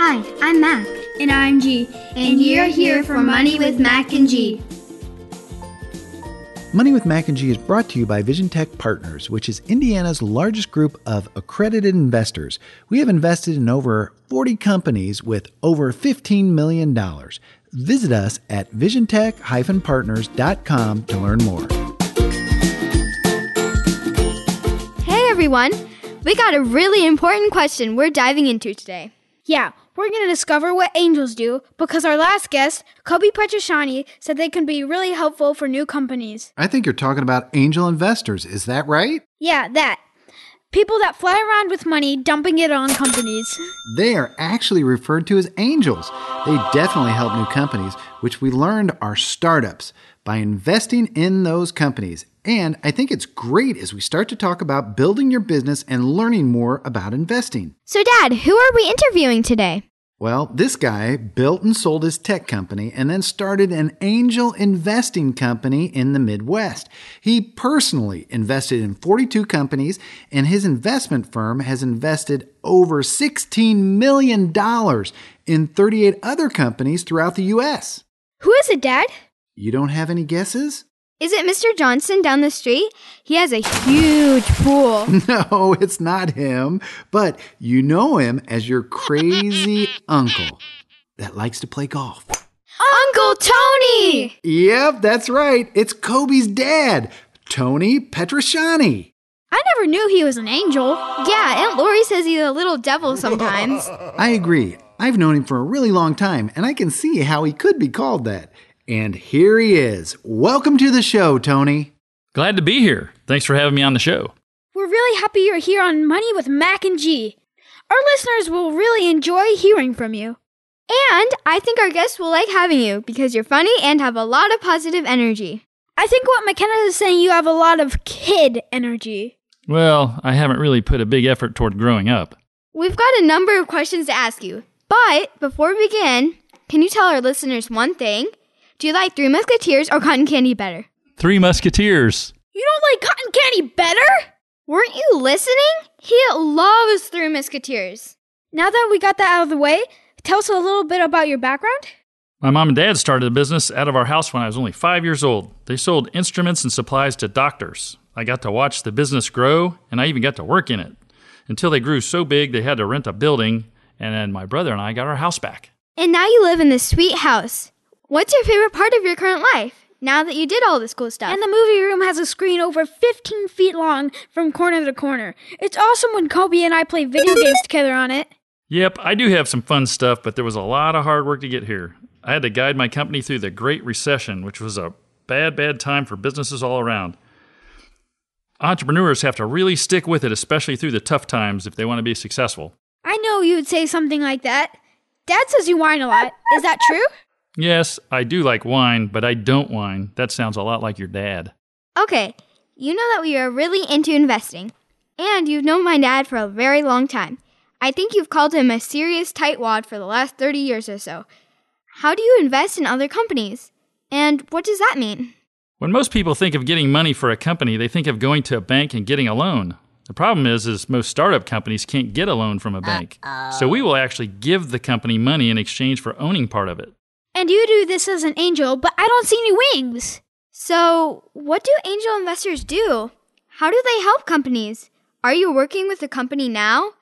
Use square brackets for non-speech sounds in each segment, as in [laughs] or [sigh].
Hi, I'm Mac. And I'm G. And you're here for Money with Mac and G. Money with Mac and G is brought to you by Vision Tech Partners, which is Indiana's largest group of accredited investors. We have invested in over 40 companies with over $15 million. Visit us at visiontech-partners.com to learn more. Hey everyone! We got a really important question we're diving into today. Yeah, we're going to discover what angels do because our last guest, Kobe Petrashani, said they can be really helpful for new companies. I think you're talking about angel investors. Is that right? Yeah, that. People that fly around with money dumping it on companies. They are actually referred to as angels. They definitely help new companies, which we learned are startups, by investing in those companies. And I think it's great as we start to talk about building your business and learning more about investing. So, Dad, who are we interviewing today? Well, this guy built and sold his tech company and then started an angel investing company in the Midwest. He personally invested in 42 companies, and his investment firm has invested over $16 million in 38 other companies throughout the U.S. Who is it, Dad? You don't have any guesses? Is it Mr. Johnson down the street? He has a huge pool. [laughs] No, it's not him, but you know him as your crazy [laughs] uncle that likes to play golf. Uncle Tony! Yep, that's right. It's Kobe's dad, Tony Petrashani. I never knew he was an angel. Yeah, Aunt Lori says he's a little devil sometimes. [laughs] I agree. I've known him for a really long time, and I can see how he could be called that. And here he is. Welcome to the show, Tony. Glad to be here. Thanks for having me on the show. We're really happy you're here on Money with Mac and G. Our listeners will really enjoy hearing from you. And I think our guests will like having you because you're funny and have a lot of positive energy. I think what McKenna is saying, you have a lot of kid energy. Well, I haven't really put a big effort toward growing up. We've got a number of questions to ask you. But before we begin, can you tell our listeners one thing? Do you like Three Musketeers or Cotton Candy better? Three Musketeers. You don't like cotton candy better? Weren't you listening? He loves Three Musketeers. Now that we got that out of the way, tell us a little bit about your background. My mom and dad started a business out of our house when I was only five years old. They sold instruments and supplies to doctors. I got to watch the business grow, and I even got to work in it. Until they grew so big they had to rent a building, and then my brother and I got our house back. And now you live in this sweet house. What's your favorite part of your current life now that you did all this cool stuff? And the movie room has a screen over 15 feet long from corner to corner. It's awesome when Kobe and I play video games together on it. Yep, I do have some fun stuff, but there was a lot of hard work to get here. I had to guide my company through the Great Recession, which was a bad, bad time for businesses all around. Entrepreneurs have to really stick with it, especially through the tough times, if they want to be successful. I know you would say something like that. Dad says you whine a lot. Is that true? Yes, I do like wine, but I don't whine. That sounds a lot like your dad. Okay, you know that we are really into investing. And you've known my dad for a very long time. I think you've called him a serious tightwad for the last 30 years or so. How do you invest in other companies? And what does that mean? When most people think of getting money for a company, they think of going to a bank and getting a loan. The problem is is most startup companies can't get a loan from a bank. So we will actually give the company money in exchange for owning part of it. And you do this as an angel, but I don't see any wings. So, what do angel investors do? How do they help companies? Are you working with a company now?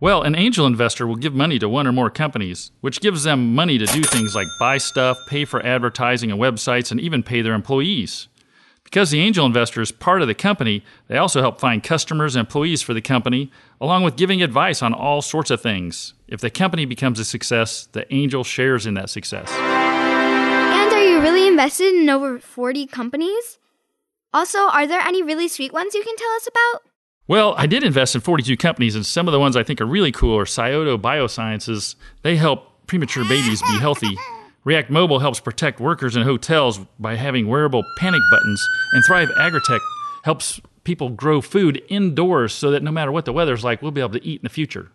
Well, an angel investor will give money to one or more companies, which gives them money to do things like buy stuff, pay for advertising and websites, and even pay their employees. Because the angel investor is part of the company, they also help find customers and employees for the company, along with giving advice on all sorts of things. If the company becomes a success, the angel shares in that success. And are you really invested in over 40 companies? Also, are there any really sweet ones you can tell us about? Well, I did invest in 42 companies, and some of the ones I think are really cool are Scioto Biosciences. They help premature babies be healthy. React Mobile helps protect workers in hotels by having wearable panic buttons, and Thrive Agritech helps people grow food indoors so that no matter what the weather's like, we'll be able to eat in the future.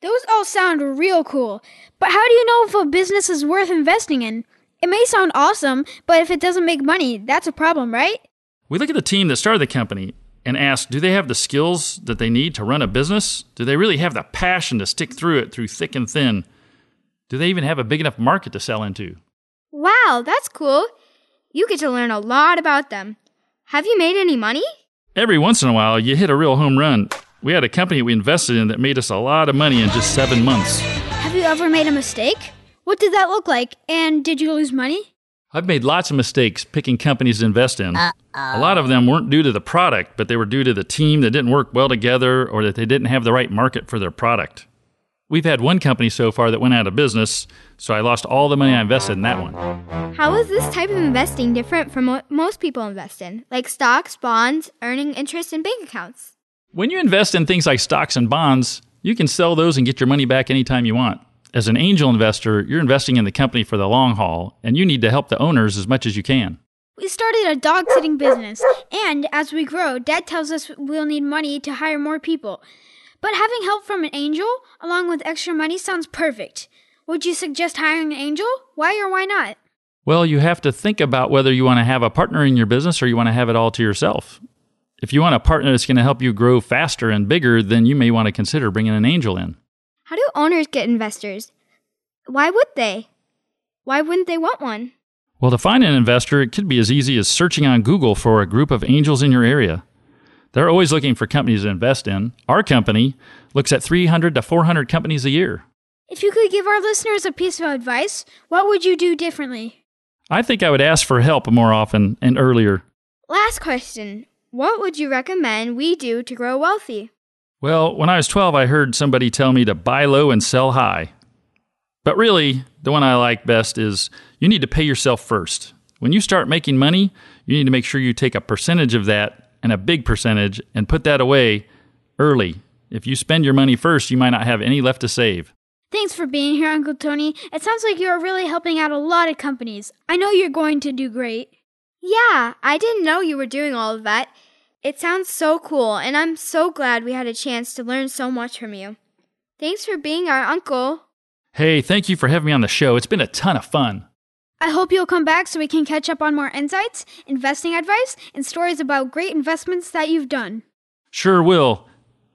Those all sound real cool. But how do you know if a business is worth investing in? It may sound awesome, but if it doesn't make money, that's a problem, right? We look at the team that started the company and ask do they have the skills that they need to run a business? Do they really have the passion to stick through it through thick and thin? Do they even have a big enough market to sell into? Wow, that's cool. You get to learn a lot about them. Have you made any money? Every once in a while, you hit a real home run. We had a company we invested in that made us a lot of money in just seven months. Have you ever made a mistake? What did that look like? And did you lose money? I've made lots of mistakes picking companies to invest in. A lot of them weren't due to the product, but they were due to the team that didn't work well together or that they didn't have the right market for their product. We've had one company so far that went out of business, so I lost all the money I invested in that one. How is this type of investing different from what most people invest in, like stocks, bonds, earning interest, in bank accounts? When you invest in things like stocks and bonds, you can sell those and get your money back anytime you want. As an angel investor, you're investing in the company for the long haul, and you need to help the owners as much as you can. We started a dog sitting business, and as we grow, Dad tells us we'll need money to hire more people. But having help from an angel, along with extra money, sounds perfect. Would you suggest hiring an angel? Why or why not? Well, you have to think about whether you want to have a partner in your business or you want to have it all to yourself. If you want a partner that's going to help you grow faster and bigger, then you may want to consider bringing an angel in. How do owners get investors? Why would they? Why wouldn't they want one? Well, to find an investor, it could be as easy as searching on Google for a group of angels in your area. They're always looking for companies to invest in. Our company looks at 300 to 400 companies a year. If you could give our listeners a piece of advice, what would you do differently? I think I would ask for help more often and earlier. Last question What would you recommend we do to grow wealthy? Well, when I was 12, I heard somebody tell me to buy low and sell high. But really, the one I like best is you need to pay yourself first. When you start making money, you need to make sure you take a percentage of that and a big percentage and put that away early. If you spend your money first, you might not have any left to save. Thanks for being here, Uncle Tony. It sounds like you're really helping out a lot of companies. I know you're going to do great. Yeah, I didn't know you were doing all of that. It sounds so cool, and I'm so glad we had a chance to learn so much from you. Thanks for being our uncle. Hey, thank you for having me on the show. It's been a ton of fun. I hope you'll come back so we can catch up on more insights, investing advice, and stories about great investments that you've done. Sure will.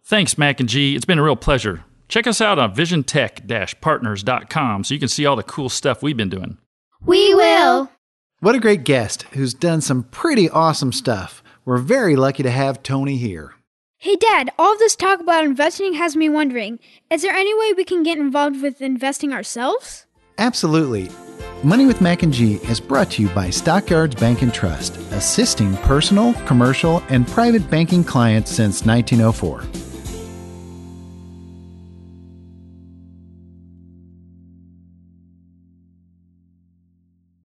Thanks, Mac and G. It's been a real pleasure. Check us out on visiontech-partners.com so you can see all the cool stuff we've been doing. We will. What a great guest who's done some pretty awesome stuff. We're very lucky to have Tony here. Hey, Dad, all this talk about investing has me wondering is there any way we can get involved with investing ourselves? Absolutely. Money with Mac and G is brought to you by Stock Yards Bank and Trust, assisting personal, commercial, and private banking clients since 1904.